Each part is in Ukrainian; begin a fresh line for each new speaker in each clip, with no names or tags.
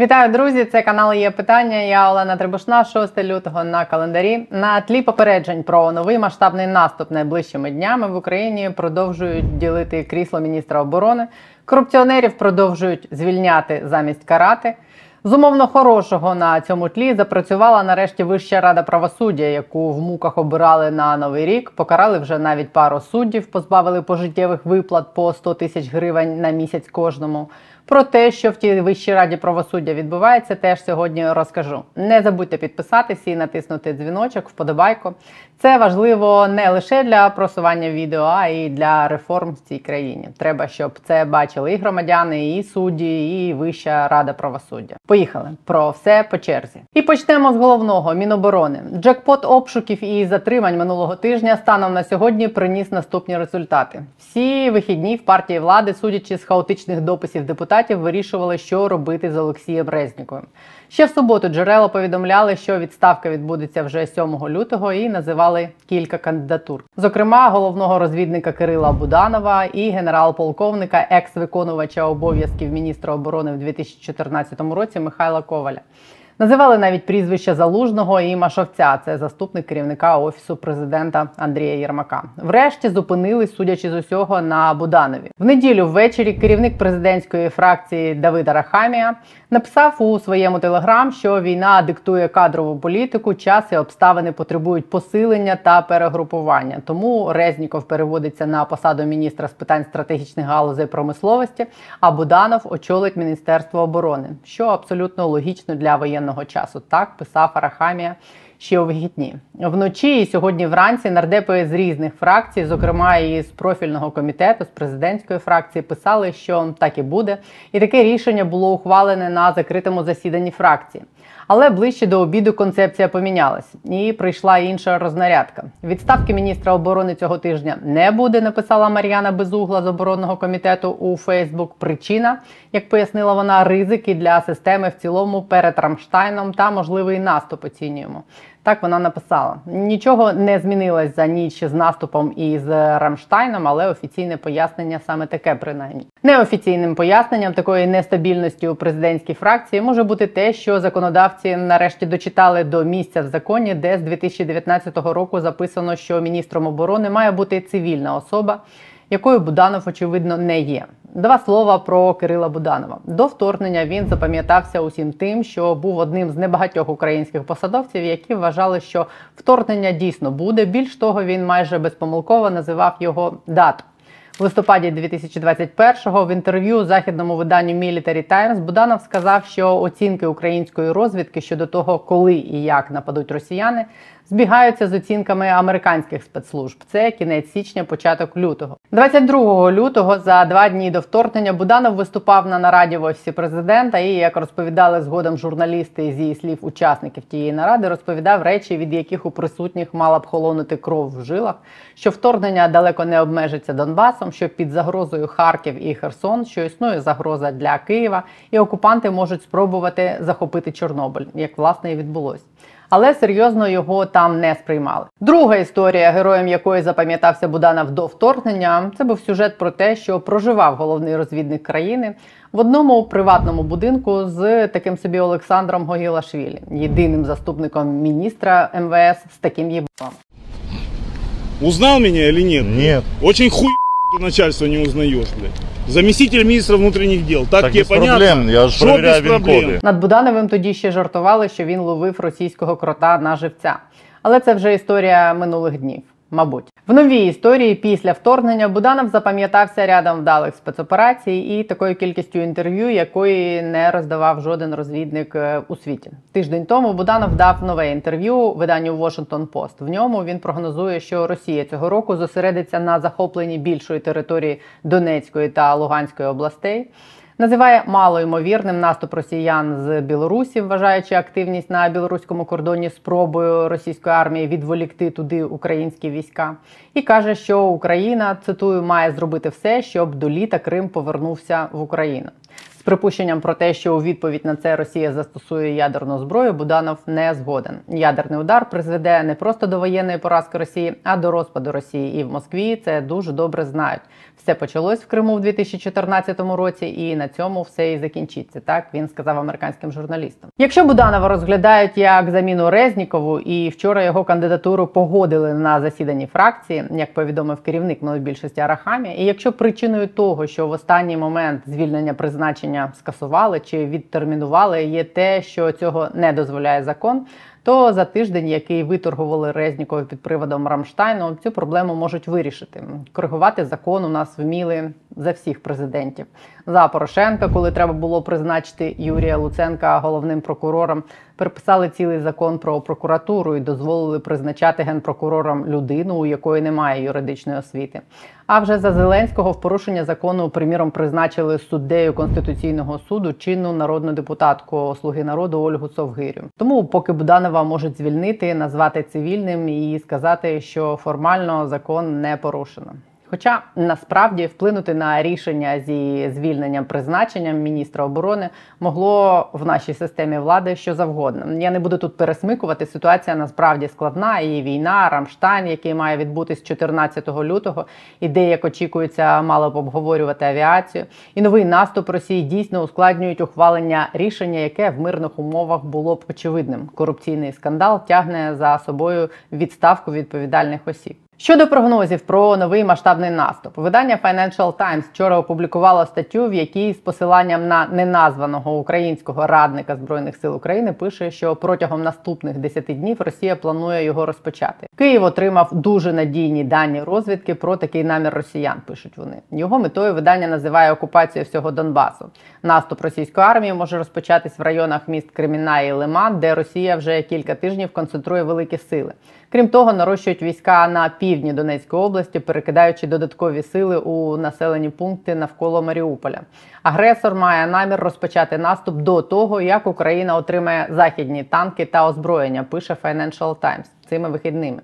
Вітаю, друзі! Це канал є питання. Я Олена Трибушна, 6 лютого на календарі. На тлі попереджень про новий масштабний наступ найближчими днями в Україні продовжують ділити крісло міністра оборони. Корупціонерів продовжують звільняти замість карати. З умовно хорошого на цьому тлі запрацювала нарешті Вища рада правосуддя, яку в муках обирали на новий рік. Покарали вже навіть пару суддів, позбавили пожиттєвих виплат по 100 тисяч гривень на місяць кожному. Про те, що в тій вищій раді правосуддя відбувається, теж сьогодні розкажу. Не забудьте підписатися і натиснути дзвіночок, вподобайку. Це важливо не лише для просування відео, а й для реформ в цій країні. Треба, щоб це бачили і громадяни, і судді, і Вища рада правосуддя. Поїхали про все по черзі. І почнемо з головного міноборони. Джекпот обшуків і затримань минулого тижня станом на сьогодні приніс наступні результати. Всі вихідні в партії влади, судячи з хаотичних дописів депутатів, вирішували, що робити з Олексієм Резніковим. Ще в суботу джерела повідомляли, що відставка відбудеться вже 7 лютого, і називали кілька кандидатур. Зокрема, головного розвідника Кирила Буданова і генерал-полковника, екс-виконувача обов'язків міністра оборони в 2014 році Михайла Коваля. Називали навіть прізвища Залужного і Машовця. Це заступник керівника офісу президента Андрія Єрмака. Врешті зупинились, судячи з усього, на Буданові. В неділю ввечері керівник президентської фракції Давида Рахамія написав у своєму телеграм, що війна диктує кадрову політику, час і обставини потребують посилення та перегрупування. Тому Резніков переводиться на посаду міністра з питань стратегічних галузей промисловості, а Буданов очолить міністерство оборони, що абсолютно логічно для воєнного часу. Так писав Арахамія ще у вихідні. Вночі і сьогодні вранці нардепи з різних фракцій, зокрема і з профільного комітету, з президентської фракції, писали, що так і буде. І таке рішення було ухвалене на закритому засіданні фракції. Але ближче до обіду концепція помінялась, і прийшла інша рознарядка. Відставки міністра оборони цього тижня не буде. Написала Мар'яна Безугла з оборонного комітету у Фейсбук. Причина, як пояснила вона, ризики для системи в цілому перед Рамштайном та можливий наступ оцінюємо. Так вона написала. Нічого не змінилось за ніч з наступом і з Рамштайном, але офіційне пояснення саме таке, принаймні. Неофіційним поясненням такої нестабільності у президентській фракції може бути те, що законодавці нарешті дочитали до місця в законі, де з 2019 року записано, що міністром оборони має бути цивільна особа, якою Буданов очевидно не є. Два слова про Кирила Буданова. До вторгнення він запам'ятався усім тим, що був одним з ннебагатьох українських посадовців, які вважали, що вторгнення дійсно буде. Більш того, він майже безпомилково називав його дату. В листопаді 2021-го в інтерв'ю західному виданню Military Times Буданов сказав, що оцінки української розвідки щодо того, коли і як нападуть росіяни, збігаються з оцінками американських спецслужб. Це кінець січня, початок лютого. 22 лютого, за два дні до вторгнення, Буданов виступав на нараді в офісі президента. І як розповідали згодом журналісти зі слів учасників тієї наради, розповідав речі, від яких у присутніх мала б холонути кров в жилах, що вторгнення далеко не обмежиться Донбасом, що під загрозою Харків і Херсон, що існує загроза для Києва, і окупанти можуть спробувати захопити Чорнобиль, як власне і відбулось але серйозно його там не сприймали. Друга історія, героєм якої запам'ятався Буданов до вторгнення, це був сюжет про те, що проживав головний розвідник країни в одному приватному будинку з таким собі Олександром Гогілашвілі, єдиним заступником міністра МВС з таким єбалом.
Узнал меня или нет?
Нет.
Очень хуй начальство не узнаешь, блядь. Заместитель міністра внутрішніх діл. Так,
Так
є
без
понятно?
проблем, я ж Що
без проблем?
Над Будановим тоді ще жартували, що він ловив російського крота на живця. Але це вже історія минулих днів. Мабуть, в новій історії після вторгнення Буданов запам'ятався рядом вдалих спецоперацій і такою кількістю інтерв'ю, якої не роздавав жоден розвідник е, у світі. Тиждень тому Буданов дав нове інтерв'ю виданню Washington Post. В ньому він прогнозує, що Росія цього року зосередиться на захопленні більшої території Донецької та Луганської областей. Називає малоймовірним наступ росіян з Білорусі, вважаючи активність на білоруському кордоні спробою російської армії відволікти туди українські війська, і каже, що Україна цитую має зробити все, щоб до літа Крим повернувся в Україну. З припущенням про те, що у відповідь на це Росія застосує ядерну зброю, Буданов не згоден. Ядерний удар призведе не просто до воєнної поразки Росії, а до розпаду Росії. І в Москві це дуже добре знають. Все почалось в Криму в 2014 році, і на цьому все і закінчиться. Так він сказав американським журналістам. Якщо Буданова розглядають як заміну Резнікову, і вчора його кандидатуру погодили на засіданні фракції, як повідомив керівник монобільшості Арахамі, і якщо причиною того, що в останній момент звільнення призначення скасували чи відтермінували, є те, що цього не дозволяє закон то за тиждень, який виторгували Резнікова під приводом Рамштайну, цю проблему можуть вирішити. Коригувати закон у нас вміли за всіх президентів. За Порошенка, коли треба було призначити Юрія Луценка головним прокурором, переписали цілий закон про прокуратуру і дозволили призначати генпрокурором людину, у якої немає юридичної освіти. А вже за Зеленського в порушення закону, приміром, призначили суддею конституційного суду чинну народну депутатку Слуги народу Ольгу Совгирю. Тому, поки Буданова можуть звільнити, назвати цивільним і сказати, що формально закон не порушено. Хоча насправді вплинути на рішення зі звільненням призначенням міністра оборони могло в нашій системі влади що завгодно. Я не буду тут пересмикувати. Ситуація насправді складна. І війна, Рамштайн, який має відбутись 14 лютого, і де, як очікується, мало б обговорювати авіацію. І новий наступ Росії дійсно ускладнюють ухвалення рішення, яке в мирних умовах було б очевидним. Корупційний скандал тягне за собою відставку відповідальних осіб. Щодо прогнозів про новий масштабний наступ, видання Financial Times вчора опублікувало статтю, в якій з посиланням на неназваного українського радника збройних сил України пише, що протягом наступних 10 днів Росія планує його розпочати. Київ отримав дуже надійні дані розвідки про такий намір росіян. Пишуть вони його метою видання називає окупацію всього Донбасу. Наступ російської армії може розпочатись в районах міст Креміна і Лиман, де Росія вже кілька тижнів концентрує великі сили. Крім того, нарощують війська на півдні Донецької області, перекидаючи додаткові сили у населені пункти навколо Маріуполя. Агресор має намір розпочати наступ до того, як Україна отримає західні танки та озброєння. Пише Financial Times цими вихідними.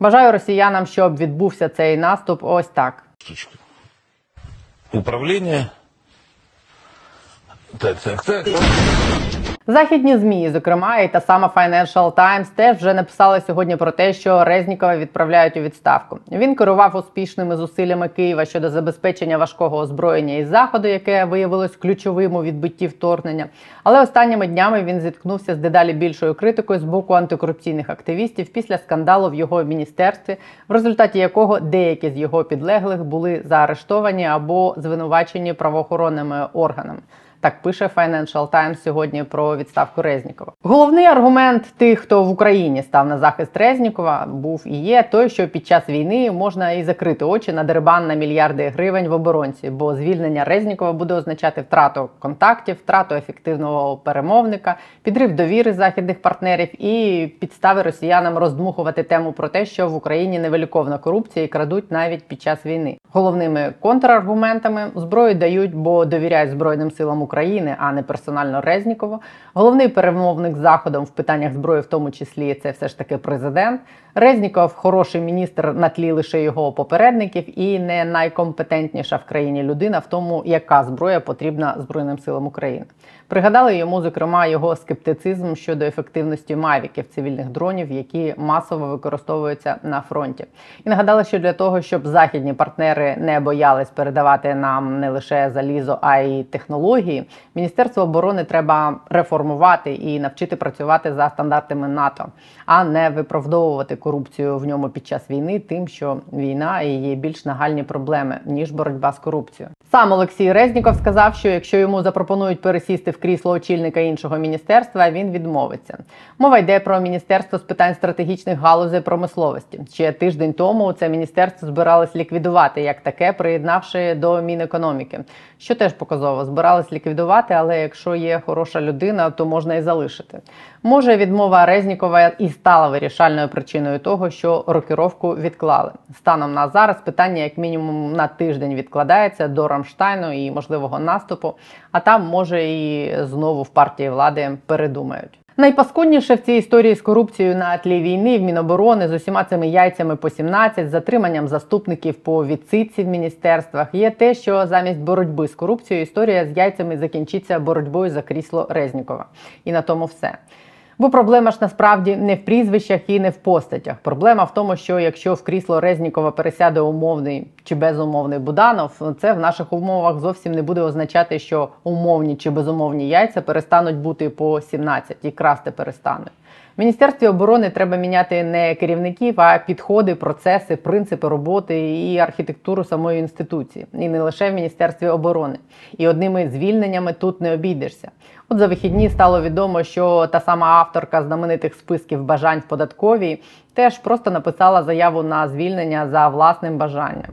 Бажаю росіянам, щоб відбувся цей наступ. Ось так.
Управління. Так, так, так.
Західні змі, зокрема, і та сама Financial Times теж вже написали сьогодні про те, що Резнікова відправляють у відставку. Він керував успішними зусиллями Києва щодо забезпечення важкого озброєння із заходу, яке виявилось ключовим у відбитті вторгнення. Але останніми днями він зіткнувся з дедалі більшою критикою з боку антикорупційних активістів після скандалу в його міністерстві, в результаті якого деякі з його підлеглих були заарештовані або звинувачені правоохоронними органами. Так пише Financial Times сьогодні про відставку Резнікова. Головний аргумент тих, хто в Україні став на захист Резнікова, був і є той, що під час війни можна і закрити очі на дербан на мільярди гривень в оборонці, бо звільнення Резнікова буде означати втрату контактів, втрату ефективного перемовника, підрив довіри західних партнерів і підстави росіянам роздмухувати тему про те, що в Україні невеликовна корупція і крадуть навіть під час війни. Головними контраргументами зброю дають, бо довіряють збройним силам України. України, а не персонально Резнікова. Головний перемовник заходом в питаннях зброї, в тому числі, це все ж таки президент. Резніков хороший міністр на тлі лише його попередників, і не найкомпетентніша в країні людина в тому, яка зброя потрібна Збройним силам України. Пригадали йому, зокрема, його скептицизм щодо ефективності мавіків цивільних дронів, які масово використовуються на фронті. І нагадали, що для того, щоб західні партнери не боялись передавати нам не лише залізо, а й технології, міністерство оборони треба реформувати і навчити працювати за стандартами НАТО, а не виправдовувати корупцію в ньому під час війни, тим, що війна і є більш нагальні проблеми ніж боротьба з корупцією. Сам Олексій Резніков сказав, що якщо йому запропонують пересісти в крісло очільника іншого міністерства, він відмовиться. Мова йде про міністерство з питань стратегічних галузей промисловості. Ще тиждень тому це міністерство збиралось ліквідувати як таке, приєднавши до Мінекономіки, що теж показово збирались ліквідувати, але якщо є хороша людина, то можна і залишити. Може, відмова Резнікова і стала вирішальною причиною того, що рокіровку відклали. Станом на зараз питання, як мінімум, на тиждень відкладається до Рамштайну і можливого наступу. А там може і знову в партії влади передумають. Найпаскудніше в цій історії з корупцією на тлі війни в Міноборони з усіма цими яйцями по 17, затриманням заступників по відсидці в міністерствах є те, що замість боротьби з корупцією історія з яйцями закінчиться боротьбою за крісло Резнікова. І на тому все. Бо проблема ж насправді не в прізвищах і не в постатях. Проблема в тому, що якщо в крісло Резнікова пересяде умовний чи безумовний Буданов, це в наших умовах зовсім не буде означати, що умовні чи безумовні яйця перестануть бути по 17 і красти перестануть. Міністерстві оборони треба міняти не керівників, а підходи, процеси, принципи роботи і архітектуру самої інституції, і не лише в міністерстві оборони. І одними звільненнями тут не обійдешся. От за вихідні стало відомо, що та сама авторка знаменитих списків бажань в податковій теж просто написала заяву на звільнення за власним бажанням.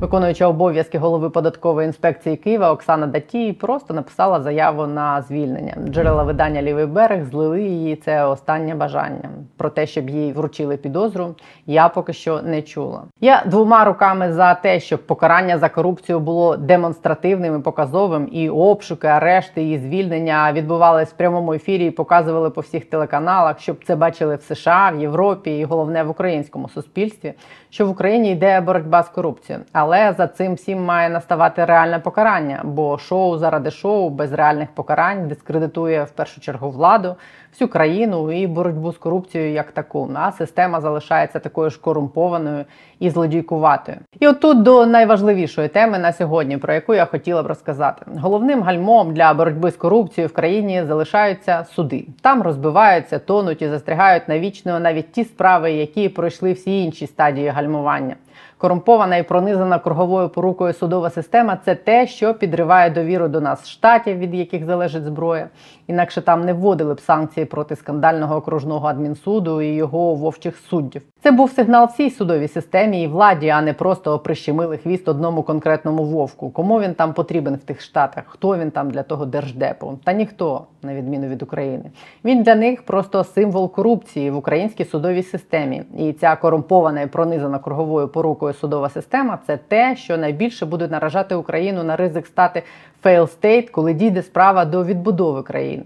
Виконуюча обов'язки голови податкової інспекції Києва Оксана Датій просто написала заяву на звільнення. Джерела видання Лівий берег злили її це останнє бажання. Про те, щоб їй вручили підозру, я поки що не чула. Я двома руками за те, щоб покарання за корупцію було демонстративним і показовим, і обшуки, арешти і звільнення відбувалися в прямому ефірі і показували по всіх телеканалах, щоб це бачили в США, в Європі і головне в українському суспільстві, що в Україні йде боротьба з корупцією. Але за цим всім має наставати реальне покарання, бо шоу заради шоу без реальних покарань дискредитує в першу чергу владу, всю країну і боротьбу з корупцією як таку. А система залишається такою ж корумпованою і злодійкуватою. І отут до найважливішої теми на сьогодні, про яку я хотіла б розказати. Головним гальмом для боротьби з корупцією в країні залишаються суди. Там розбиваються, тонуть і застрягають навічно навіть ті справи, які пройшли всі інші стадії гальмування. Корумпована і пронизана круговою порукою судова система це те, що підриває довіру до нас штатів, від яких залежить зброя. Інакше там не вводили б санкції проти скандального окружного адмінсуду і його вовчих суддів. Це був сигнал всій судовій системі і владі, а не просто прищемили хвіст одному конкретному вовку. Кому він там потрібен в тих штатах? Хто він там для того держдепу? Та ніхто, на відміну від України. Він для них просто символ корупції в українській судовій системі. І ця корумпована і пронизана круговою порукою судова система це те, що найбільше буде наражати Україну на ризик стати fail state, коли дійде справа до відбудови країни.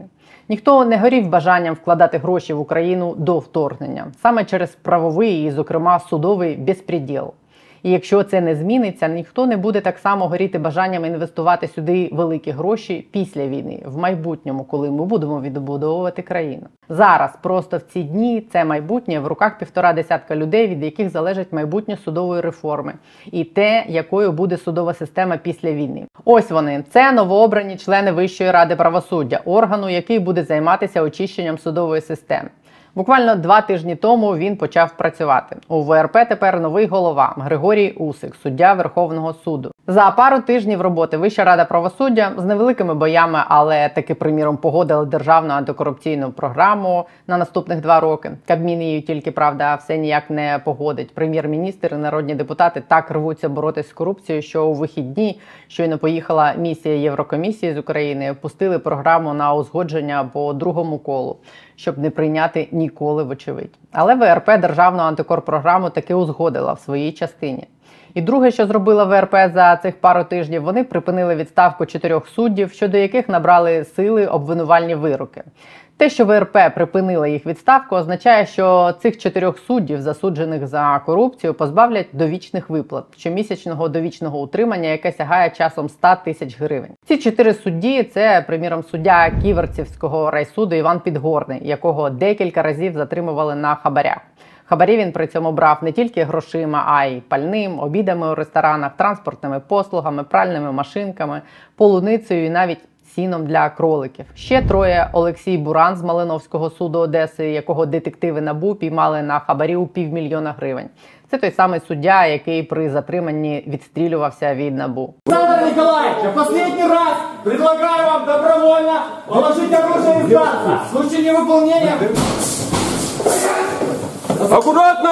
Ніхто не горів бажанням вкладати гроші в Україну до вторгнення саме через правовий і, зокрема, судовий безпреділ. І якщо це не зміниться, ніхто не буде так само горіти бажанням інвестувати сюди великі гроші після війни, в майбутньому, коли ми будемо відбудовувати країну. Зараз просто в ці дні це майбутнє в руках півтора десятка людей, від яких залежить майбутнє судової реформи, і те, якою буде судова система після війни. Ось вони це новообрані члени Вищої ради правосуддя, органу, який буде займатися очищенням судової системи. Буквально два тижні тому він почав працювати. У ВРП тепер новий голова Григорій Усик, суддя Верховного суду. За пару тижнів роботи Вища рада правосуддя з невеликими боями, але таки, приміром, погодили державну антикорупційну програму на наступних два роки. Кабмін її тільки правда все ніяк не погодить. Прем'єр-міністр і народні депутати так рвуться боротися з корупцією, що у вихідні щойно поїхала місія Єврокомісії з України, пустили програму на узгодження по другому колу, щоб не прийняти ніколи, вочевидь. Але ВРП державну антикорпрограму таки узгодила в своїй частині. І друге, що зробила ВРП за цих пару тижнів, вони припинили відставку чотирьох суддів, щодо яких набрали сили обвинувальні вироки. Те, що ВРП припинила їх відставку, означає, що цих чотирьох суддів, засуджених за корупцію, позбавлять довічних виплат щомісячного довічного утримання, яке сягає часом 100 тисяч гривень. Ці чотири судді це, приміром, суддя Ківерцівського райсуду Іван Підгорний, якого декілька разів затримували на хабарях. Хабарі він при цьому брав не тільки грошима, а й пальним, обідами у ресторанах, транспортними послугами, пральними машинками, полуницею і навіть сіном для кроликів. Ще троє Олексій Буран з Малиновського суду Одеси, якого детективи НАБУ піймали на хабарі у півмільйона гривень. Це той самий суддя, який при затриманні відстрілювався від набу.
Александр Николаевич, я последний раз предлагаю вам добровольно положить оружие и сдаться. В случае невыполнения... Аккуратно!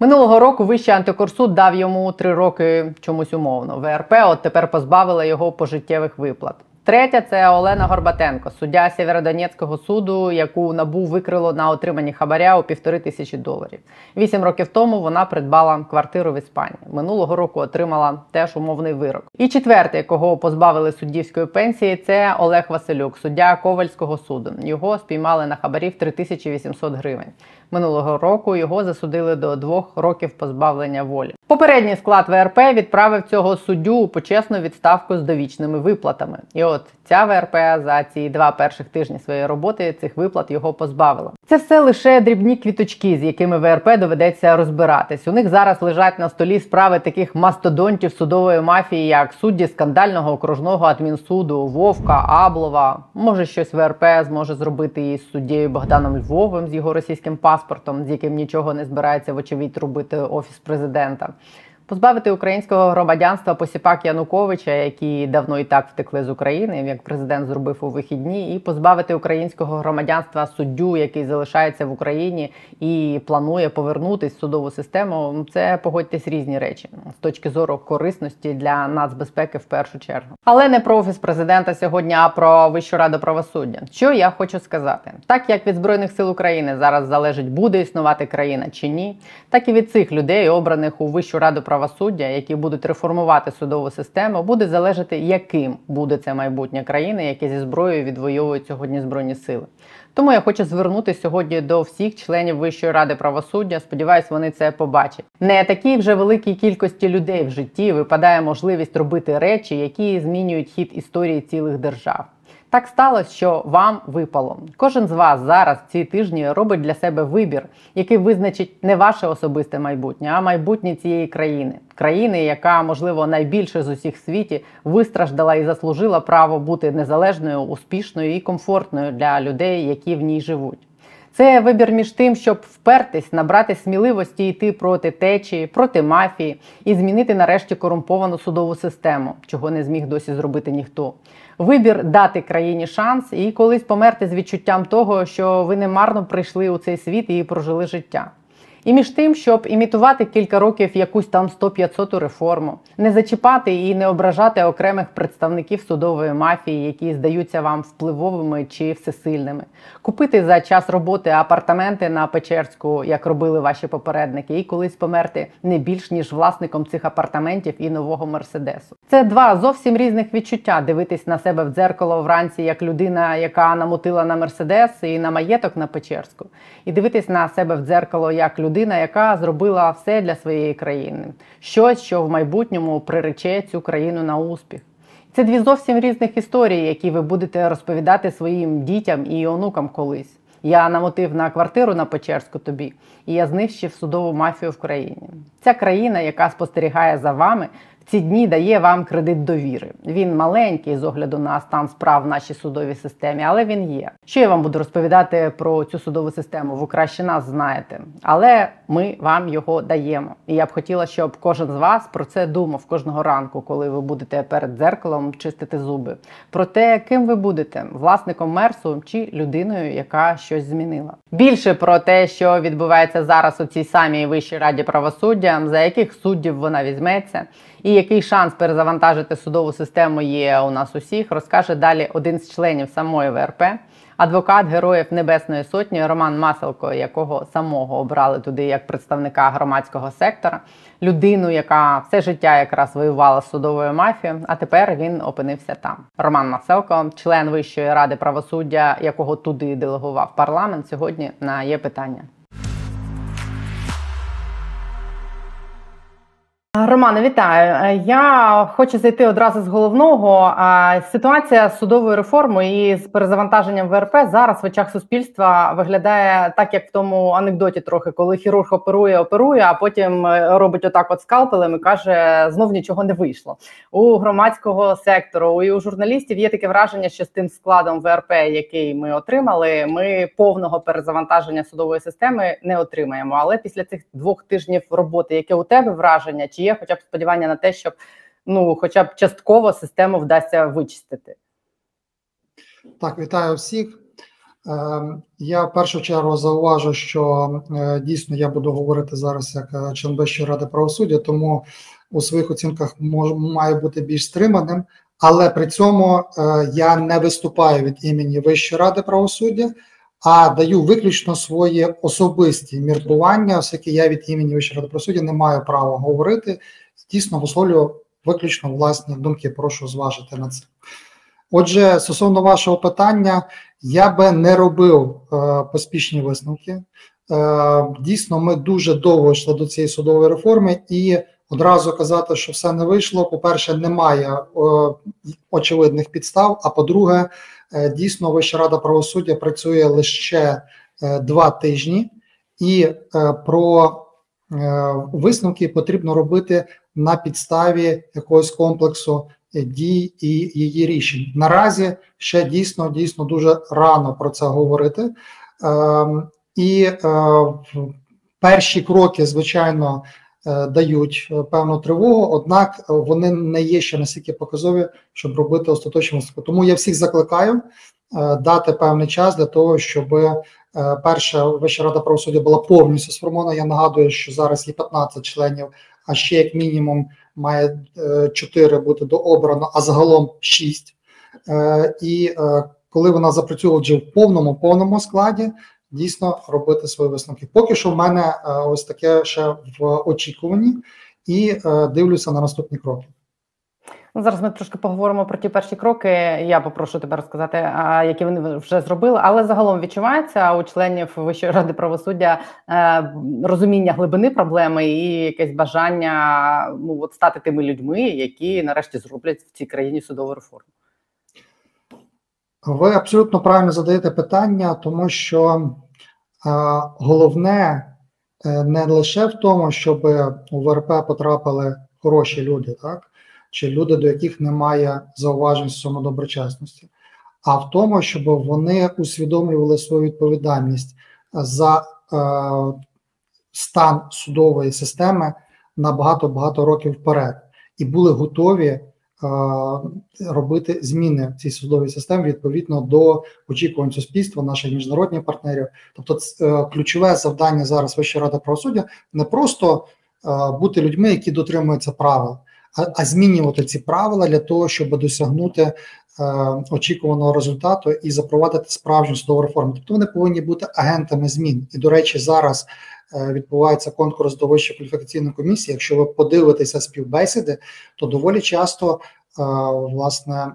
Минулого року Вищий антикорсуд дав йому три роки чомусь умовно. ВРП от тепер позбавила його пожиттєвих виплат. Третя це Олена Горбатенко, суддя Сєвєродонецького суду, яку набу викрило на отриманні хабаря у півтори тисячі доларів. Вісім років тому вона придбала квартиру в Іспанії. Минулого року отримала теж умовний вирок. І четвертий, кого позбавили суддівської пенсії, це Олег Василюк, суддя Ковальського суду. Його спіймали на хабарі в 3800 гривень. Минулого року його засудили до двох років позбавлення волі. Попередній склад ВРП відправив цього суддю у почесну відставку з довічними виплатами. І от ця ВРП за ці два перших тижні своєї роботи цих виплат його позбавила. Це все лише дрібні квіточки, з якими ВРП доведеться розбиратись. У них зараз лежать на столі справи таких мастодонтів судової мафії, як судді скандального окружного адмінсуду Вовка, Аблова. Може, щось ВРП зможе зробити із суддєю Богданом Львовим з його російським паспортом, з яким нічого не збирається вочевидь робити офіс президента позбавити українського громадянства посіпак Януковича, які давно і так втекли з України, як президент зробив у вихідні, і позбавити українського громадянства суддю, який залишається в Україні і планує повернутись в судову систему. Це погодьтесь різні речі з точки зору корисності для нацбезпеки в першу чергу. Але не про офіс президента сьогодні, а про Вищу раду правосуддя. Що я хочу сказати, так як від збройних сил України зараз залежить, буде існувати країна чи ні, так і від цих людей, обраних у Вищу раду правосуддя, правосуддя, які будуть реформувати судову систему, буде залежати, яким буде це майбутнє країни, яке зі зброєю відвоюють сьогодні збройні сили. Тому я хочу звернутися сьогодні до всіх членів Вищої ради правосуддя. Сподіваюсь, вони це побачать. Не такій вже великій кількості людей в житті випадає можливість робити речі, які змінюють хід історії цілих держав. Так сталося, що вам випало. Кожен з вас зараз ці тижні робить для себе вибір, який визначить не ваше особисте майбутнє, а майбутнє цієї країни, країни, яка, можливо, найбільше з усіх світі вистраждала і заслужила право бути незалежною, успішною і комфортною для людей, які в ній живуть. Це вибір між тим, щоб впертись, набрати сміливості йти проти течії, проти мафії і змінити нарешті корумповану судову систему, чого не зміг досі зробити ніхто. Вибір дати країні шанс і колись померти з відчуттям того, що ви не марно прийшли у цей світ і прожили життя. І між тим, щоб імітувати кілька років якусь там 100-500 реформу, не зачіпати і не ображати окремих представників судової мафії, які здаються вам впливовими чи всесильними, купити за час роботи апартаменти на Печерську, як робили ваші попередники, і колись померти не більш ніж власником цих апартаментів і нового мерседесу. Це два зовсім різних відчуття: дивитись на себе в дзеркало вранці як людина, яка намотила на мерседес і на маєток на Печерську, і дивитись на себе в дзеркало як людина людина, яка зробила все для своєї країни, щось, що в майбутньому прирече цю країну на успіх. Це дві зовсім різних історії, які ви будете розповідати своїм дітям і онукам колись. Я намотив на квартиру на Печерську тобі, і я знищив судову мафію в країні. Ця країна, яка спостерігає за вами, ці дні дає вам кредит довіри. Він маленький з огляду на стан справ в нашій судовій системі, але він є. Що я вам буду розповідати про цю судову систему? Ви краще нас знаєте, але ми вам його даємо. І я б хотіла, щоб кожен з вас про це думав кожного ранку, коли ви будете перед дзеркалом чистити зуби. Про те, ким ви будете власником мерсу чи людиною, яка щось змінила. Більше про те, що відбувається зараз у цій самій вищій раді правосуддя, за яких суддів вона візьметься і який шанс перезавантажити судову систему є у нас усіх, розкаже далі один з членів самої ВРП, адвокат Героїв Небесної Сотні Роман Маселко, якого самого обрали туди як представника громадського сектора, людину, яка все життя якраз воювала з судовою мафією, а тепер він опинився там. Роман Маселко, член Вищої ради правосуддя, якого туди делегував парламент, сьогодні на є питання. Романе, вітаю. Е, я хочу зайти одразу з головного. Ситуація з судовою реформою і з перезавантаженням ВРП зараз в очах суспільства виглядає так, як в тому анекдоті, трохи коли хірург оперує, оперує, а потім е, робить отак, от скалпелем і каже: знов нічого не вийшло. У громадського сектору і у журналістів є таке враження, що з тим складом ВРП, який ми отримали, ми повного перезавантаження судової системи не отримаємо. Але після цих двох тижнів роботи, яке у тебе враження? Чи є хоча б сподівання на те, щоб ну, хоча б частково систему вдасться вичистити.
Так, вітаю всіх. Ем, я в першу чергу зауважу, що е, дійсно я буду говорити зараз як е, член Вищої ради правосуддя, тому у своїх оцінках має бути більш стриманим, але при цьому я не виступаю від імені Вищої ради правосуддя, а даю виключно свої особисті міркування, оскільки я від імені Вищої ради правосуддя не маю права говорити. Дійсно, висловлюю виключно власні думки. Прошу зважити на це. Отже, стосовно вашого питання, я би не робив е, поспішні висновки. Е, Дійсно, ми дуже довго йшли до цієї судової реформи, і одразу казати, що все не вийшло. По-перше, немає е, очевидних підстав. А по-друге, дійсно, Вища рада правосуддя працює лише е, два тижні, і е, про е, висновки потрібно робити на підставі якогось комплексу дій і її рішень. Наразі ще дійсно дійсно дуже рано про це говорити. Ем, і е, перші кроки, звичайно, е, дають певну тривогу, однак вони не є ще настільки показові, щоб робити остаточну висновку. Тому я всіх закликаю е, дати певний час для того, щоб перша Вища рада правосуддя була повністю сформована. Я нагадую, що зараз є 15 членів, а ще як мінімум має 4 бути дообрано, а загалом 6. І коли вона запрацює вже в повному повному складі, дійсно робити свої висновки. Поки що в мене е, ось таке ще в очікуванні, і е, дивлюся на наступні кроки.
Ну, зараз ми трошки поговоримо про ті перші кроки. Я попрошу тебе розказати, які вони вже зробили. Але загалом відчувається у членів Вищої ради правосуддя е, розуміння глибини проблеми і якесь бажання ну от стати тими людьми, які нарешті зроблять в цій країні судову реформу.
Ви абсолютно правильно задаєте питання, тому що е, головне е, не лише в тому, щоб у ВРП потрапили хороші люди, так чи люди, до яких немає зауважень стосовно доброчесності, а в тому, щоб вони усвідомлювали свою відповідальність за е, стан судової системи на багато багато років вперед, і були готові робити зміни в цій судовій системі відповідно до очікувань суспільства, наших міжнародних партнерів. Тобто, е, ключове завдання зараз Вищої ради правосуддя не просто бути людьми, які дотримуються правил, а змінювати ці правила для того, щоб досягнути е, очікуваного результату і запровадити справжню судову реформу. Тобто вони повинні бути агентами змін. І, до речі, зараз е, відбувається конкурс до вищої кваліфікаційної комісії. Якщо ви подивитеся співбесіди, то доволі часто е, власне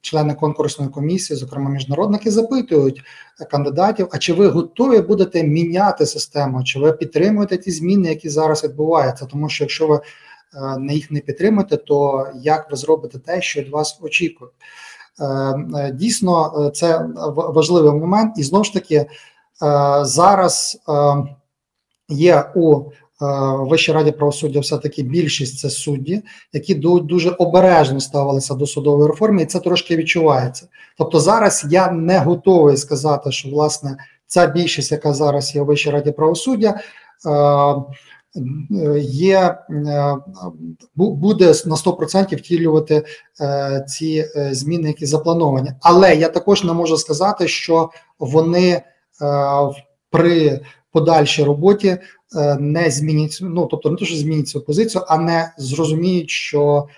члени конкурсної комісії, зокрема міжнародники, запитують кандидатів: а чи ви готові будете міняти систему? Чи ви підтримуєте ті зміни, які зараз відбуваються? Тому що якщо ви Е, на їх не підтримуєте, то як ви зробите те, що від вас очікують? Е, е, дійсно, це важливий момент, і знову ж таки зараз є у Вищій раді правосуддя все таки більшість це судді, які дуже обережно ставилися до судової реформи, і це трошки відчувається. Тобто, зараз я не готовий сказати, що власне ця більшість, яка зараз є у Вищій раді правосуддя є е, буде на 100% втілювати е, ці е, зміни, які заплановані. Але я також не можу сказати, що вони при подальшій роботі не змінять, ну тобто не то, що змінять свою позицію, а не зрозуміють, що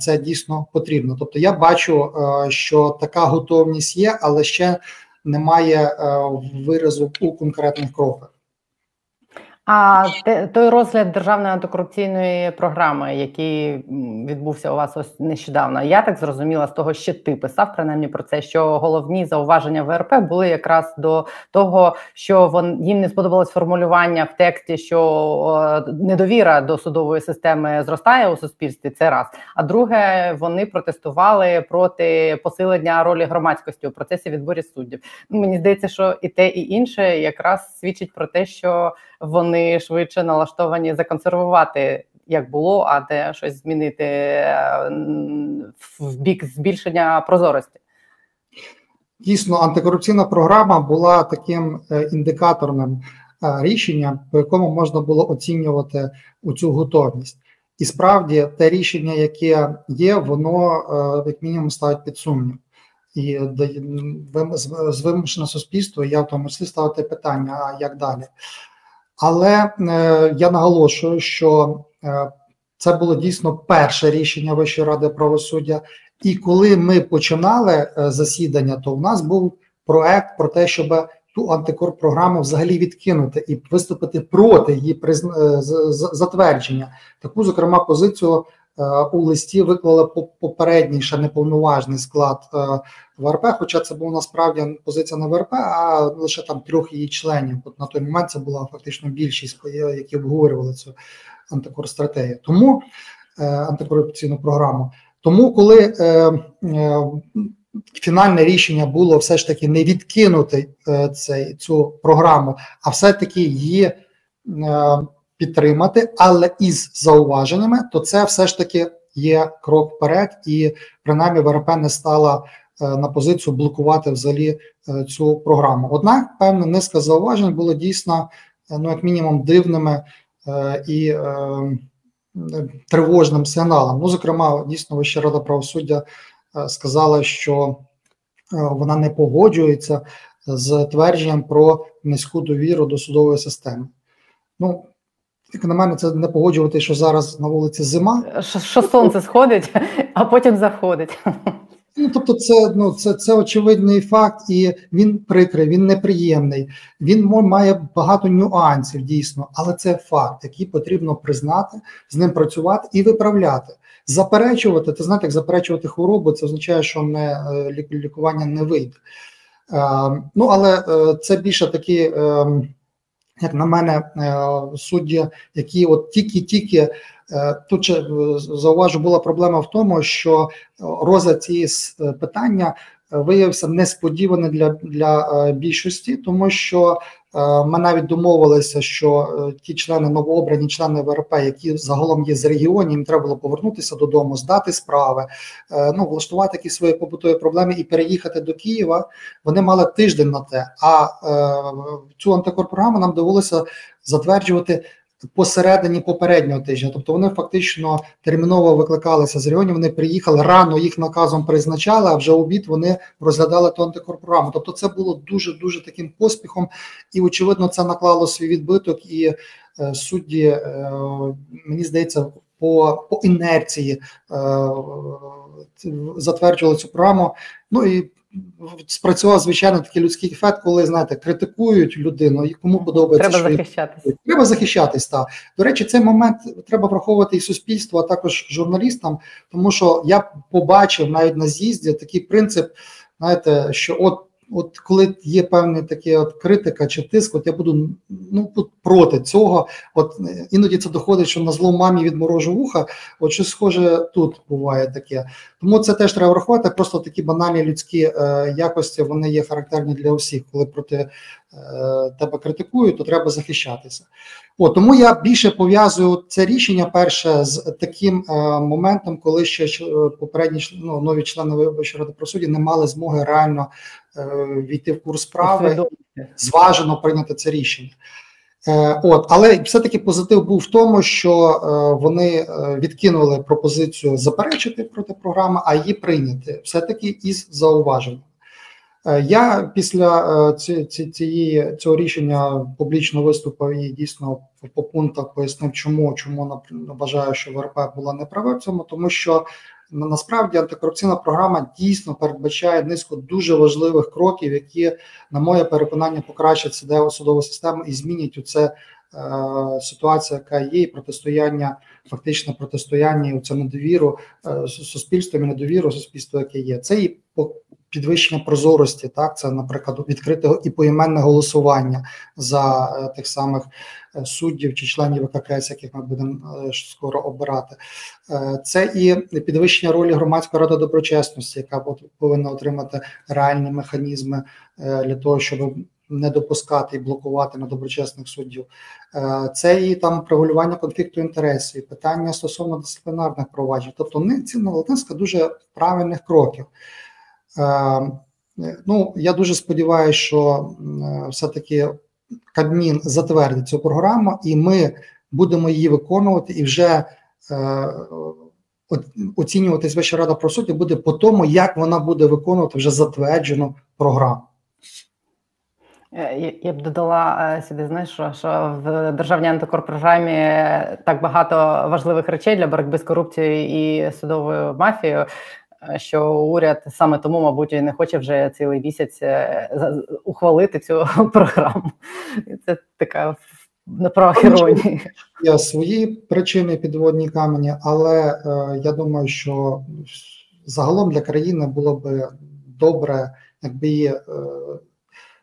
це дійсно потрібно. Тобто, я бачу, що така готовність є, але ще немає виразу у конкретних кроках.
А той розгляд державної антикорупційної програми, який відбувся у вас ось нещодавно, я так зрозуміла з того, що ти писав принаймні про це, що головні зауваження ВРП були якраз до того, що вон їм не сподобалось формулювання в тексті, що недовіра до судової системи зростає у суспільстві. Це раз. А друге, вони протестували проти посилення ролі громадськості у процесі відборі суддів. Ну, мені здається, що і те, і інше якраз свідчить про те, що вони швидше налаштовані законсервувати. Як було, а де щось змінити е, в бік збільшення прозорості?
Дійсно, антикорупційна програма була таким е, індикаторним е, рішенням, по якому можна було оцінювати цю готовність. І справді те рішення, яке є, воно як мінімум ставить під сумнів. І з вимушене суспільство, я в тому числі ставити питання: а як далі? Але е, я наголошую, що е, Це було дійсно перше рішення Вищої ради правосуддя. І коли ми починали е, засідання, то в нас був проект про те, щоб ту антикорпрограму взагалі відкинути і виступити проти її затвердження. Таку, зокрема, позицію у листі виклали попередній ще неповноважний склад ВРП, хоча це була насправді позиція не ВРП, а лише там трьох її членів. От на той момент це була фактично більшість, які обговорювали цю антикорстратегію. Тому антикорупційну програму. Тому, коли е, е, фінальне рішення було все ж таки не відкинути е, цей, цю програму, а все-таки її е, підтримати, але із зауваженнями, то це все ж таки є крок вперед, і принаймні ВРП не стала е, на позицію блокувати взагалі е, цю програму. Однак, певна низка зауважень було дійсно, е, ну як мінімум, дивними і тривожним сигналом. Ну, зокрема, дійсно, Вища рада правосуддя сказала, що вона не погоджується з твердженням про низьку довіру до судової системи. Ну, як на мене, це не погоджувати, що зараз на вулиці зима.
Що, що сонце сходить, а потім заходить.
Ну, тобто, це ну це це очевидний факт, і він прикрий, він неприємний. Він має багато нюансів дійсно, але це факт, який потрібно признати, з ним працювати і виправляти. Заперечувати, ти знаєте, як заперечувати хворобу, це означає, що не е, лікування не вийде. Е, ну але е, це більше такі. Е, як на мене, е, судді, які от тільки-тільки Е, тут же е, зауважу, була проблема в тому, що розгляд цієї питання виявився несподіваний для для більшості, тому що ми навіть домовилися, що ті члени новообрані члени ВРП, які загалом є з регіонів, їм треба було повернутися додому, здати справи, ну влаштувати якісь свої побутові проблеми і переїхати до Києва. Вони мали тиждень на те. А цю антикорпрограму нам довелося затверджувати посередині попереднього тижня. Тобто вони фактично терміново викликалися з регіонів, Вони приїхали рано їх наказом призначали, а вже обід вони розглядали ту антикорпрограму. Тобто, це було дуже дуже таким поспіхом, і очевидно, це наклало свій відбиток. І е, судді е, мені здається, по по інерції е, затверджували цю програму. Ну і спрацював звичайно такий людський ефект, коли знаєте, критикують людину, і кому подобається
треба що захищатися.
Треба захищатись. Так. До речі, цей момент треба враховувати і суспільство, а також журналістам, тому що я побачив навіть на з'їзді такий принцип, знаєте, що от. От коли є певна таке от критика чи тиск, от я буду ну проти цього. От іноді це доходить, що на зло мамі відморожу вуха. От щось схоже тут буває таке. Тому це теж треба врахувати. Просто такі банальні людські е, якості вони є характерні для усіх. Коли проти е, тебе критикують, то треба захищатися. От, тому я більше пов'язую це рішення перше з таким е, моментом, коли ще е, попередні ну, нові члени Вищої ради правосуддя не мали змоги реально е, війти в курс справи, зважено прийняти це рішення. Е, от, але все-таки позитив був в тому, що е, вони е, відкинули пропозицію заперечити проти програми, а її прийняти все-таки із зауваженням. Я після цієї цього рішення публічно виступив і дійсно по пунктах пояснив, чому чому вважаю, що ВРП була неправа в цьому, тому що насправді антикорупційна програма дійсно передбачає низку дуже важливих кроків, які, на моє переконання, покращать судову систему і змінять у це. Е, ситуація, яка є, і протистояння, фактичне протистояння і цю недовіру е, суспільству і недовіру суспільства, яке є. Це і підвищення прозорості, так це, наприклад, відкрите і поіменне голосування за е, тих самих е, суддів чи членів ВККС, яких ми будемо е, скоро обирати. Це і підвищення ролі громадської ради доброчесності, яка повинна отримати реальні механізми для того, щоб не допускати і блокувати недоброчесних суддів. Це і там регулювання конфлікту інтересів, питання стосовно дисциплінарних проваджень. Тобто, не ці латинська дуже правильних кроків. Е, ну, я дуже сподіваюся, що все-таки Кабмін затвердить цю програму, і ми будемо її виконувати і вже е, оцінюватись Вища рада правосуддя буде по тому, як вона буде виконувати вже затверджену програму.
Е, я б додала е, сюди, знаєш, що, що в державній антикорпограмі так багато важливих речей для боротьби з корупцією і судовою мафією, що уряд саме тому, мабуть, і не хоче вже цілий місяць ухвалити цю програму. Це така правах іронії.
Є свої причини підводні камені, але е, я думаю, що загалом для країни було б добре, якби її е,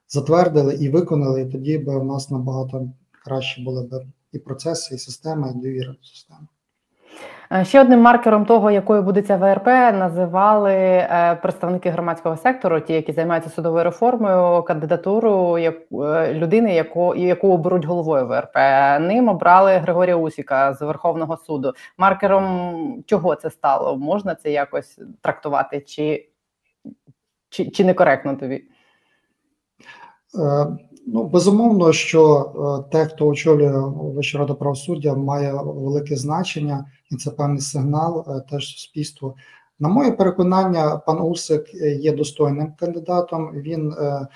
затвердили і виконали, і тоді б у нас набагато краще були б і процеси, і система, і довіра до системи.
Е, ще одним маркером того, якою буде ця ВРП, називали е, представники громадського сектору, ті, які займаються судовою реформою, кандидатуру як е, людини, яку яку оберуть головою ВРП. Ним обрали Григорія Усіка з Верховного суду. Маркером чого це стало? Можна це якось трактувати, чи, чи, чи некоректно тобі?
Ну, безумовно, що те, хто очолює Вищу раду правосуддя, має велике значення, і це певний сигнал е, теж суспільству. На моє переконання, пан Усик є достойним кандидатом. Він, е, е,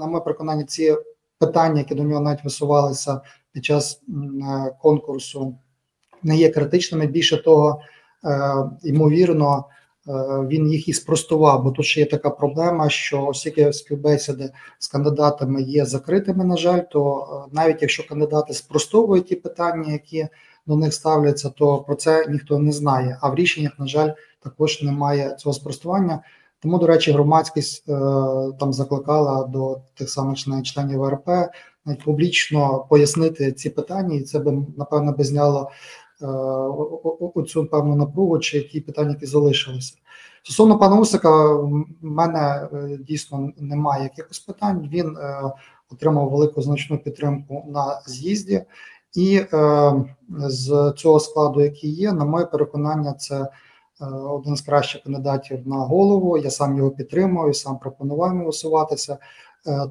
на моє переконання, ці питання, які до нього навіть висувалися під час конкурсу, не є критичними. Більше того, ймовірно. Е, він їх і спростував, бо тут ще є така проблема, що оскільки співбесіди з кандидатами є закритими, на жаль, то е, навіть якщо кандидати спростовують ті питання, які до них ставляться, то про це ніхто не знає. А в рішеннях, на жаль, також немає цього спростування. Тому, до речі, громадськість е, там закликала до тих самих членів ВРП навіть публічно пояснити ці питання, і це би напевно би зняло оцю певну напругу чи ті питання, які залишилися. Стосовно пана Усика, в мене е, дійсно немає якихось питань. Він е, отримав велику значну підтримку на з'їзді, і з цього складу, який є, на моє переконання, це один з кращих кандидатів на голову. Я сам його підтримую, сам пропонував йому висуватися.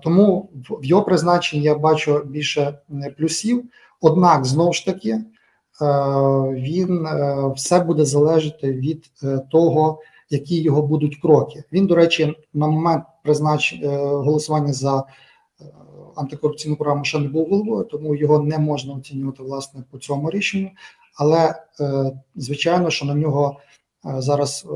Тому в його призначенні я бачу більше плюсів. Однак, знову ж таки, Е, він е, все буде залежати від е, того, які його будуть кроки. Він, до речі, на момент призначення голосування за антикорупційну програму ще не був головою, тому його не можна оцінювати власне по цьому рішенню. Але звичайно, що на нього зараз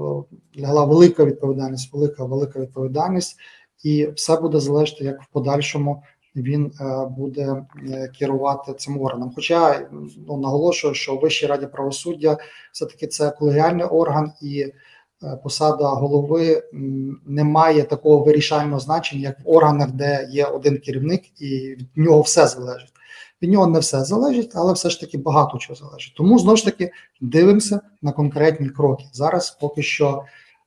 лягла велика відповідальність, велика велика відповідальність, і все буде залежати як в подальшому він е, буде е, керувати цим органом. Хоча ну, наголошую, що Вищій раді правосуддя все таки це колегіальний орган, і е, посада голови не має такого вирішального значення, як в органах, де є один керівник, і від нього все залежить. Від нього не все залежить, але все ж таки багато чого залежить. Тому знову ж таки дивимося на конкретні кроки. Зараз поки що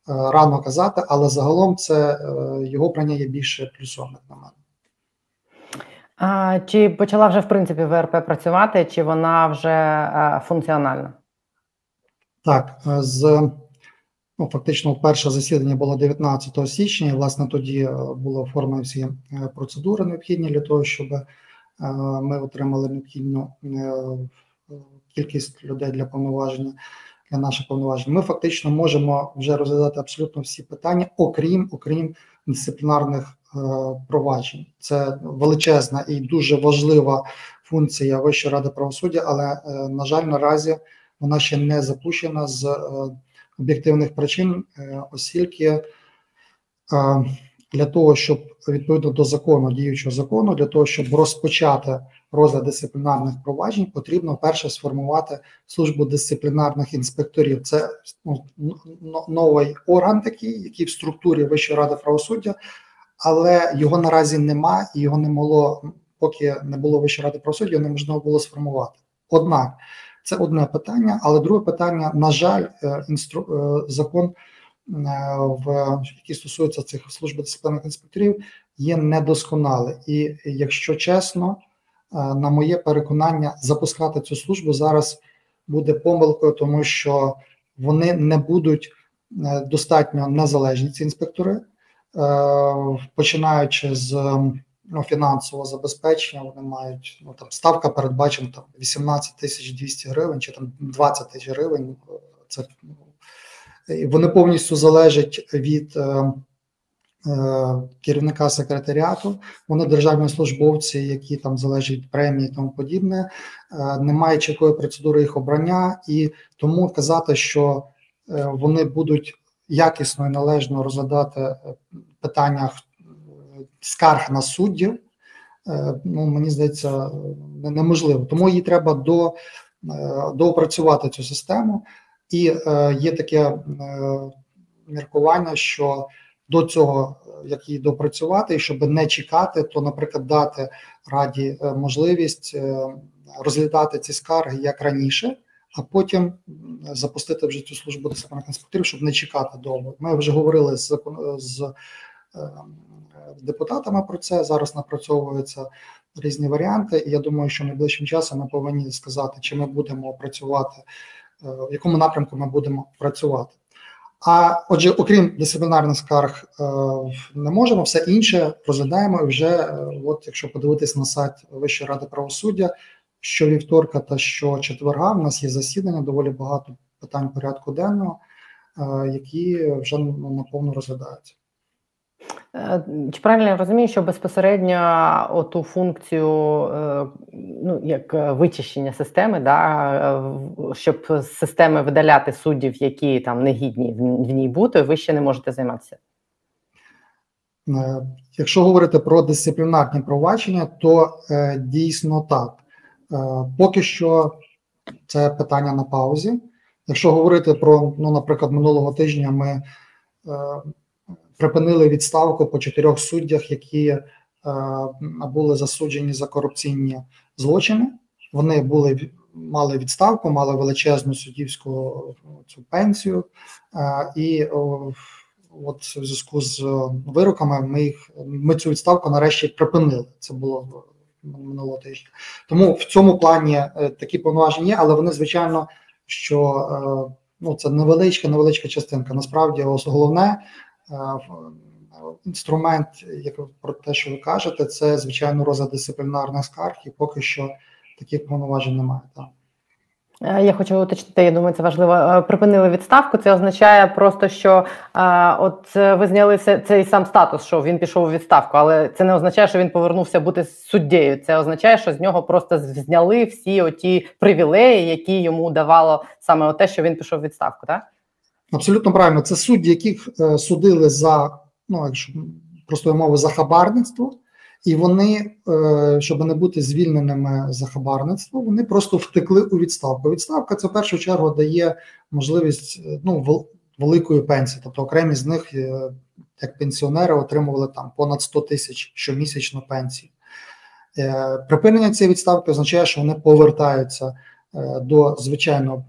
рано казати, але загалом це його прання є більше плюсом, на мене.
А, Чи почала вже в принципі ВРП працювати, чи вона вже а, функціональна?
Так, е, з ну, фактично перше засідання було 19 січня. і, Власне, тоді е, були оформлені всі е, процедури необхідні для того, щоб ми отримали необхідну кількість людей для повноваження для наших повноважень. Ми фактично можемо вже розглядати абсолютно всі питання, окрім окрім дисциплінарних Е, проваджень. Це величезна і дуже важлива функція Вищої ради правосуддя, але, е, на жаль, наразі вона ще не запущена з е, об'єктивних причин, оскільки для того, щоб відповідно до закону діючого закону, для того, щоб розпочати розгляд дисциплінарних проваджень, потрібно перше сформувати службу дисциплінарних інспекторів. Це ну, новий орган, такий, який в структурі Вищої ради правосуддя але його наразі нема, і його не могло, поки не було Вищої ради правосуддя, його неможливо було сформувати. Однак це одне питання, але друге питання, на жаль, е, інстру... Е, закон, в який стосується цих служб дисциплінарних інспекторів, є недосконалий. І якщо чесно, на моє переконання, запускати цю службу зараз буде помилкою, тому що вони не будуть достатньо незалежні ці інспектори. Е, починаючи з ну, фінансового забезпечення, вони мають ну там ставка передбачена там 18 тисяч 200 гривень чи там 20 тисяч гривень. Це ну, вони повністю залежать від е, керівника секретаріату. Вони державні службовці, які там залежать від премії і тому подібне. Немає чіткої процедури їх обрання, і тому казати, що вони будуть якісно і належно розглядати питання скарг на суддів. Ну, мені здається, неможливо. Тому її треба до, доопрацювати цю систему, і є таке міркування, що до цього, як її допрацювати, і щоб не чекати, то, наприклад, дати раді е, можливість е, розглядати ці скарги як раніше, а потім запустити вже цю службу дисциплінарних інспекторів, щоб не чекати довго. Ми вже говорили з з е, депутатами про це. Зараз напрацьовуються різні варіанти, і я думаю, що найближчим часом ми повинні сказати, чи ми будемо працювати, в якому напрямку ми будемо працювати. А отже, окрім дисциплінарних скарг, е, не можемо все інше розглядаємо і вже. Е, от якщо подивитись на сайт Вищої ради правосуддя, що вівторка та що четверга, в нас є засідання, доволі багато питань порядку денного, е, які вже ну, наповно розглядаються.
Е, чи правильно я розумію, що безпосередньо оту функцію, е, ну як е, вичищення системи, да, щоб з системи видаляти суддів, які там негідні в ній бути, ви ще не можете займатися?
Якщо говорити про дисциплінарні провадження, то дійсно так. Поки що це питання на паузі. Якщо говорити про, ну, наприклад, минулого тижня ми припинили відставку по чотирьох суддях, які е, були засуджені за корупційні злочини. Вони були мали відставку, мали величезну суддівську цю пенсію, е, і от в зв'язку з вироками ми їх ми цю відставку нарешті припинили. Це було минулого тижня. Тому в цьому плані е, такі повноваження є, але вони звичайно що ну це невеличка, невеличка частинка. Насправді, головне Е, інструмент, як про те, що ви кажете, це звичайно розгляд дисциплінарних скарг, і поки що таких повноважень немає. Так.
Е, я хочу уточнити, я думаю, це важливо. Е, припинили відставку. Це означає просто, що а, от ви зняли цей сам статус, що він пішов у відставку, але це не означає, що він повернувся бути суддєю. Це означає, що з нього просто зняли всі оті привілеї, які йому давало саме те, що він пішов у відставку. Так?
Абсолютно правильно, це судді, яких е, судили за ну, якщо простою мовою, за хабарництво, і вони, е, щоб не бути звільненими за хабарництво, вони просто втекли у відставку. Відставка це в першу чергу дає можливість е, ну, великої пенсії, тобто окремі з них, як пенсіонери, отримували там понад 100 тисяч щомісячно пенсії. Припинення цієї відставки означає, що вони повертаються. Е, до звичайного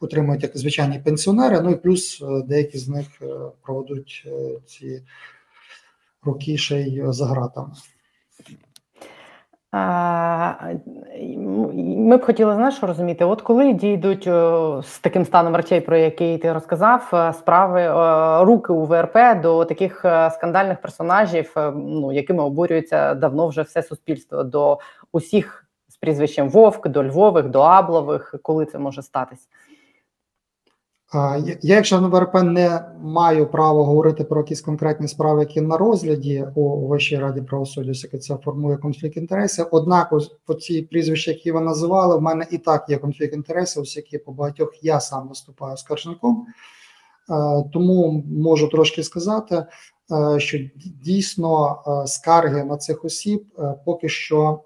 отримують як звичайні пенсіонери. Ну і плюс е, деякі з них е, проведуть ці роки ще й за гратами.
Ми б хотіли знаєш, розуміти, от коли дійдуть з таким станом речей, про який ти розказав, справи руки у ВРП до таких скандальних персонажів, ну якими обурюється давно вже все суспільство, до усіх прізвищем Вовк, до Львових, до Аблових, коли це може статись?
Я, якщо на ВРП не маю права говорити про якісь конкретні справи, які на розгляді у Вищій раді правосуддя, яке це формує конфлікт інтересів. Однак, по ці прізвища, які ви називали, в мене і так є конфлікт інтересів, оскільки по багатьох я сам виступаю скаржником. Тому можу трошки сказати, що дійсно скарги на цих осіб поки що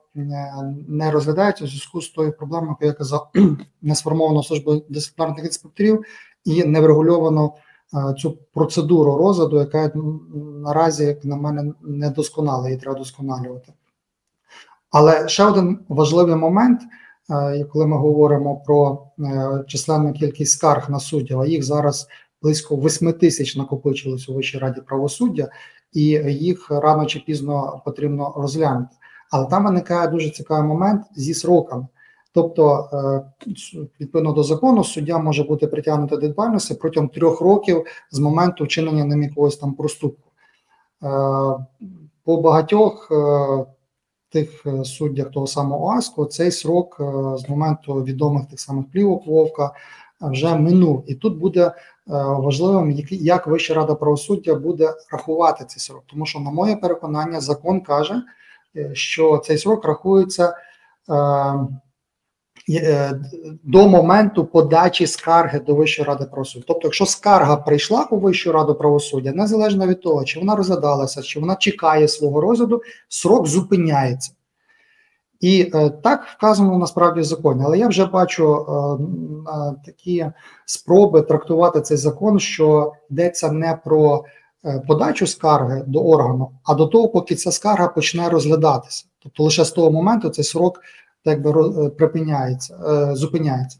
не розглядаються у зв'язку з тою проблемою, яку я казав, не сформовано службу дисциплінарних інспекторів і не врегульовано цю процедуру розгляду, яка наразі, як на мене, не досконала, її треба досконалювати. Але ще один важливий момент, коли ми говоримо про е, численну кількість скарг на суддів, а їх зараз близько 8 тисяч накопичилось у Вищій раді правосуддя, і їх рано чи пізно потрібно розглянути. Але там виникає дуже цікавий момент зі сроками. Тобто, е, відповідно до закону, суддя може бути притягнутий до відповідальності протягом трьох років з моменту вчинення ним якогось там проступку. Е, по багатьох е, тих суддях того самого АСКО цей срок з моменту відомих тих самих плівок Вовка вже минув. І тут буде важливим, як Вища рада правосуддя буде рахувати цей срок. Тому що, на моє переконання, закон каже, що цей срок рахується. До моменту подачі скарги до Вищої ради правосуддя. Тобто, якщо скарга прийшла у Вищу раду правосуддя, незалежно від того, чи вона розглядалася, чи вона чекає свого розгляду, срок зупиняється. І е, так вказано насправді в законі. Але я вже бачу е, такі спроби трактувати цей закон, що йдеться не про е, подачу скарги до органу, а до того, поки ця скарга почне розглядатися. Тобто лише з того моменту цей срок так би припиняється, зупиняється.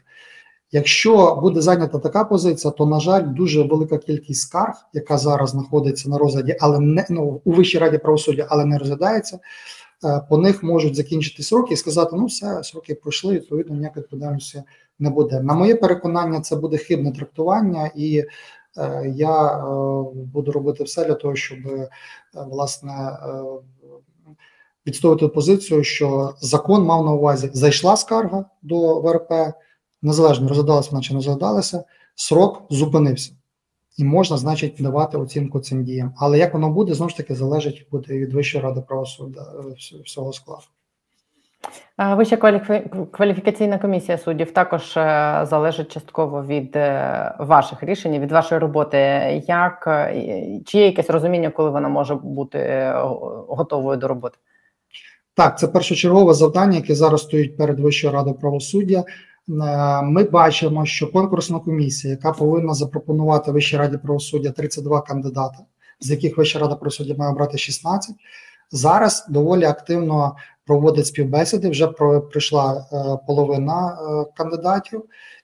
Якщо буде зайнята така позиція, то на жаль, дуже велика кількість скарг, яка зараз знаходиться на розгляді, але не ну, у Вищій раді правосуддя, але не розглядається. Е, по них можуть закінчити сроки і сказати: ну все, сроки пройшли, відповідно, ніякої відповідальності не буде. На моє переконання, це буде хибне трактування, і е, я е, буду робити все для того, щоб власне. Відстоювати позицію, що закон мав на увазі зайшла скарга до ВРП, незалежно розглядалася вона чи не розглядалася, срок зупинився і можна, значить, давати оцінку цим діям. Але як воно буде, знову ж таки залежить буде від Вищої ради правосуддя е, всього складу.
Вища кваліфікаційна комісія суддів також е, залежить частково від е, ваших рішень, від вашої роботи. Як чи є якесь розуміння, коли вона може бути готовою до роботи?
Так, це першочергове завдання, яке зараз стоїть перед Вищою радою правосуддя. Е, ми бачимо, що конкурсна комісія, яка повинна запропонувати Вищій раді правосуддя 32 кандидати, з яких Вища рада правосуддя має обрати 16, зараз доволі активно проводить співбесіди. Вже прийшла е, половина е, кандидатів,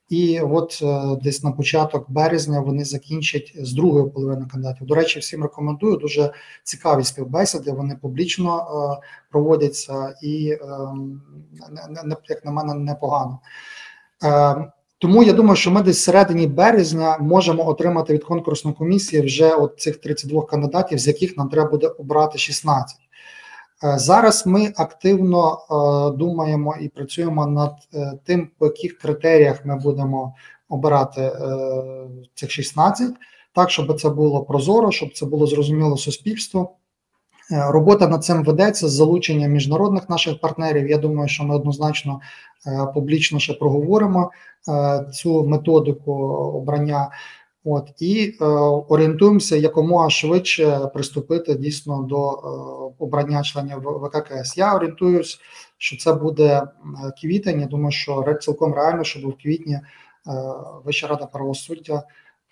і от десь на початок березня вони закінчать з другою половиною кандидатів. До речі, всім рекомендую дуже цікаві співбесіди. Вони публічно проводяться і, ем, як на мене, непогано. Е, тому я думаю, що ми десь середині березня можемо отримати від конкурсної комісії вже от цих 32 кандидатів, з яких нам треба буде обрати 16. Е, зараз ми активно е, думаємо і працюємо над тим, по яких критеріях ми будемо обирати цих 16, так щоб це було прозоро, щоб це було зрозуміло суспільству. Е, робота над цим ведеться з залученням міжнародних наших партнерів. Я думаю, що ми однозначно е, публічно ще проговоримо е, цю методику обрання. От і е, орієнтуємося якомога швидше приступити дійсно до е, обрання членів ВККС. Я орієнтуюсь, що це буде квітень. Я думаю, що цілком реально, щоб в квітні е, Вища рада правосуддя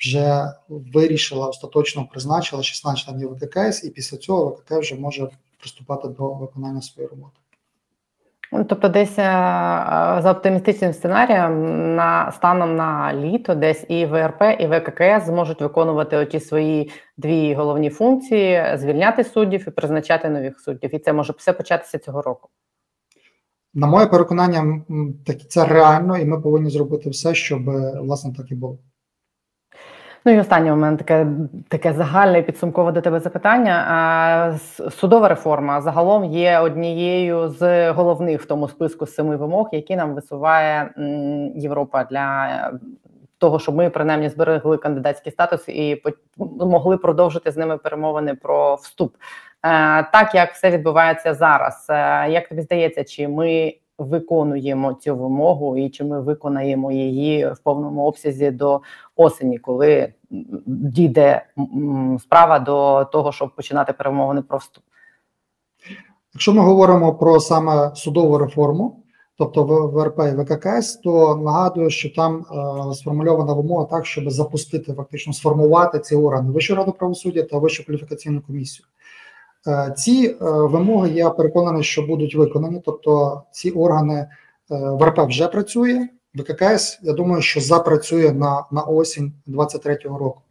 вже вирішила остаточно призначила 16 членів ВККС, і після цього ВКК вже може приступати до виконання своєї роботи.
Ну, тобто, десь е, за оптимістичним сценарієм на станом на літо, десь і ВРП, і ВККС зможуть виконувати оті свої дві головні функції: звільняти суддів і призначати нових суддів. І це може все початися цього року.
На моє переконання, це реально, і ми повинні зробити все, щоб власне так і було.
Ну і останнє у мене таке таке загальне підсумкове до тебе запитання. Судова реформа загалом є однією з головних в тому списку семи вимог, які нам висуває Європа для того, щоб ми принаймні зберегли кандидатський статус і могли продовжити з ними перемовини про вступ. Е, так як все відбувається зараз, е, як тобі здається, чи ми виконуємо цю вимогу, і чи ми виконаємо її в повному обсязі до осені, коли дійде справа до того, щоб починати перемовини про вступ.
Якщо ми говоримо про саме судову реформу, тобто ВРП і ВККС, то нагадую, що там е, сформульована вимога так, щоб запустити фактично сформувати ці органи Вищу раду правосуддя та Вищу кваліфікаційну комісію. Е, ці е, вимоги я переконаний, що будуть виконані. Тобто, ці органи е, ВРП вже працює. ВККС, я думаю, що запрацює на на осінь 2023 року.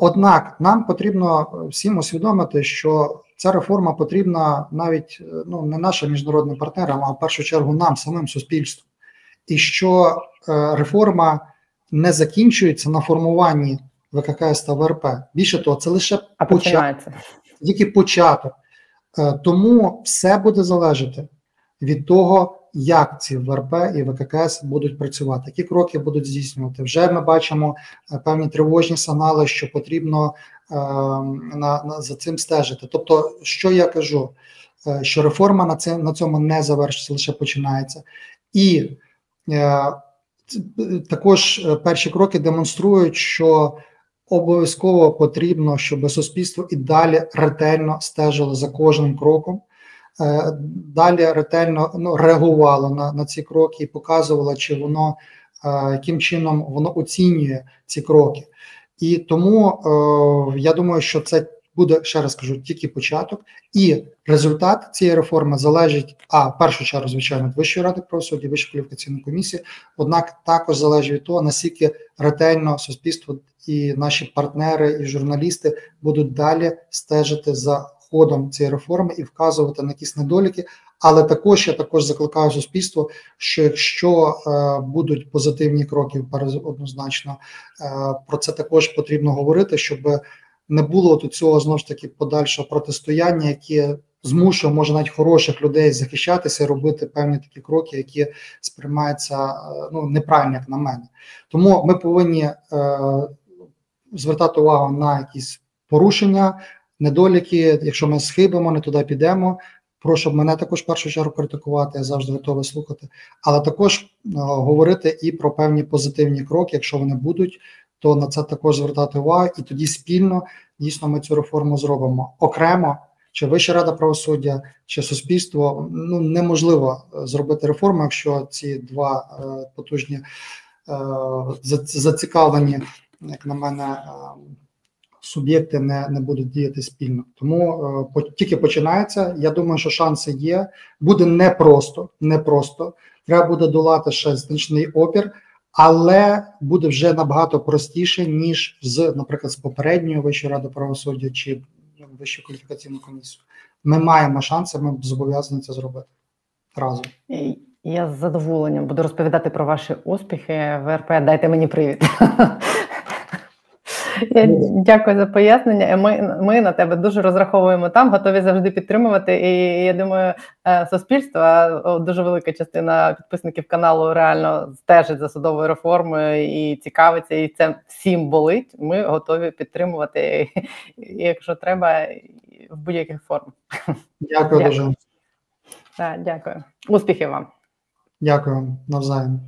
Однак нам потрібно всім усвідомити, що ця реформа потрібна навіть ну не нашим міжнародним партнерам, а в першу чергу нам, самим суспільству, і що реформа не закінчується на формуванні ВККС та ВРП. Більше того, це лише починається тільки початок. Е, тому все буде залежати від того, як ці ВРП і ВККС будуть працювати, які кроки будуть здійснювати. Вже ми бачимо е, певні тривожні сигнали, що потрібно е, на, на за цим стежити. Тобто, що я кажу, що реформа на це на цьому не завершиться, лише починається, і також перші кроки демонструють, що обов'язково потрібно, щоб суспільство і далі ретельно стежило за кожним кроком. Е, далі ретельно ну, реагувало на на ці кроки і показувало, чи воно е, яким чином воно оцінює ці кроки. І тому е, я думаю, що це буде ще раз кажу, тільки початок, і результат цієї реформи залежить а в першу чергу, звичайно, від Вищої ради правосуддя, Вищої кваліфікаційної комісії. Однак також залежить від того, наскільки ретельно суспільство і наші партнери і журналісти будуть далі стежити за ходом цієї реформи і вказувати на якісь недоліки. Але також я також закликаю суспільство, що якщо е, будуть позитивні кроки, однозначно е, про це також потрібно говорити, щоб не було до цього знову ж таки подальшого протистояння, яке змушує може навіть хороших людей захищатися робити певні такі кроки, які сприймаються е, ну неправильно, як на мене. Тому ми повинні е, звертати увагу на якісь порушення, недоліки. Якщо ми схибимо, не туди підемо. Прошу мене також в першу чергу критикувати, я завжди готовий слухати, але також е, говорити і про певні позитивні кроки, якщо вони будуть, то на це також звертати увагу, і тоді спільно дійсно ми цю реформу зробимо окремо. Чи Вища рада правосуддя, чи суспільство ну неможливо е, зробити реформу, якщо ці два е, потужні е, зацікавлені, як на мене, е, суб'єкти не не будуть діяти спільно. Тому е, тільки починається. Я думаю, що шанси є. Буде непросто, непросто. Треба буде долати ще значний опір але буде вже набагато простіше ніж з, наприклад, з попередньою Вищою радою правосуддя чи Вищою кваліфікаційною комісією. Ми маємо шанси, ми зобов'язані це зробити разом.
Я з задоволенням буду розповідати про ваші успіхи. ВРП дайте мені привіт. Я Дякую за пояснення. Ми ми на тебе дуже розраховуємо там, готові завжди підтримувати. І я думаю, е, суспільство дуже велика частина підписників каналу реально стежить за судовою реформою і цікавиться, і це всім болить. Ми готові підтримувати, якщо треба, в будь-яких формах.
Дякую, дякую. дуже.
Так, Дякую. Успіхів вам.
Дякую навзаєм.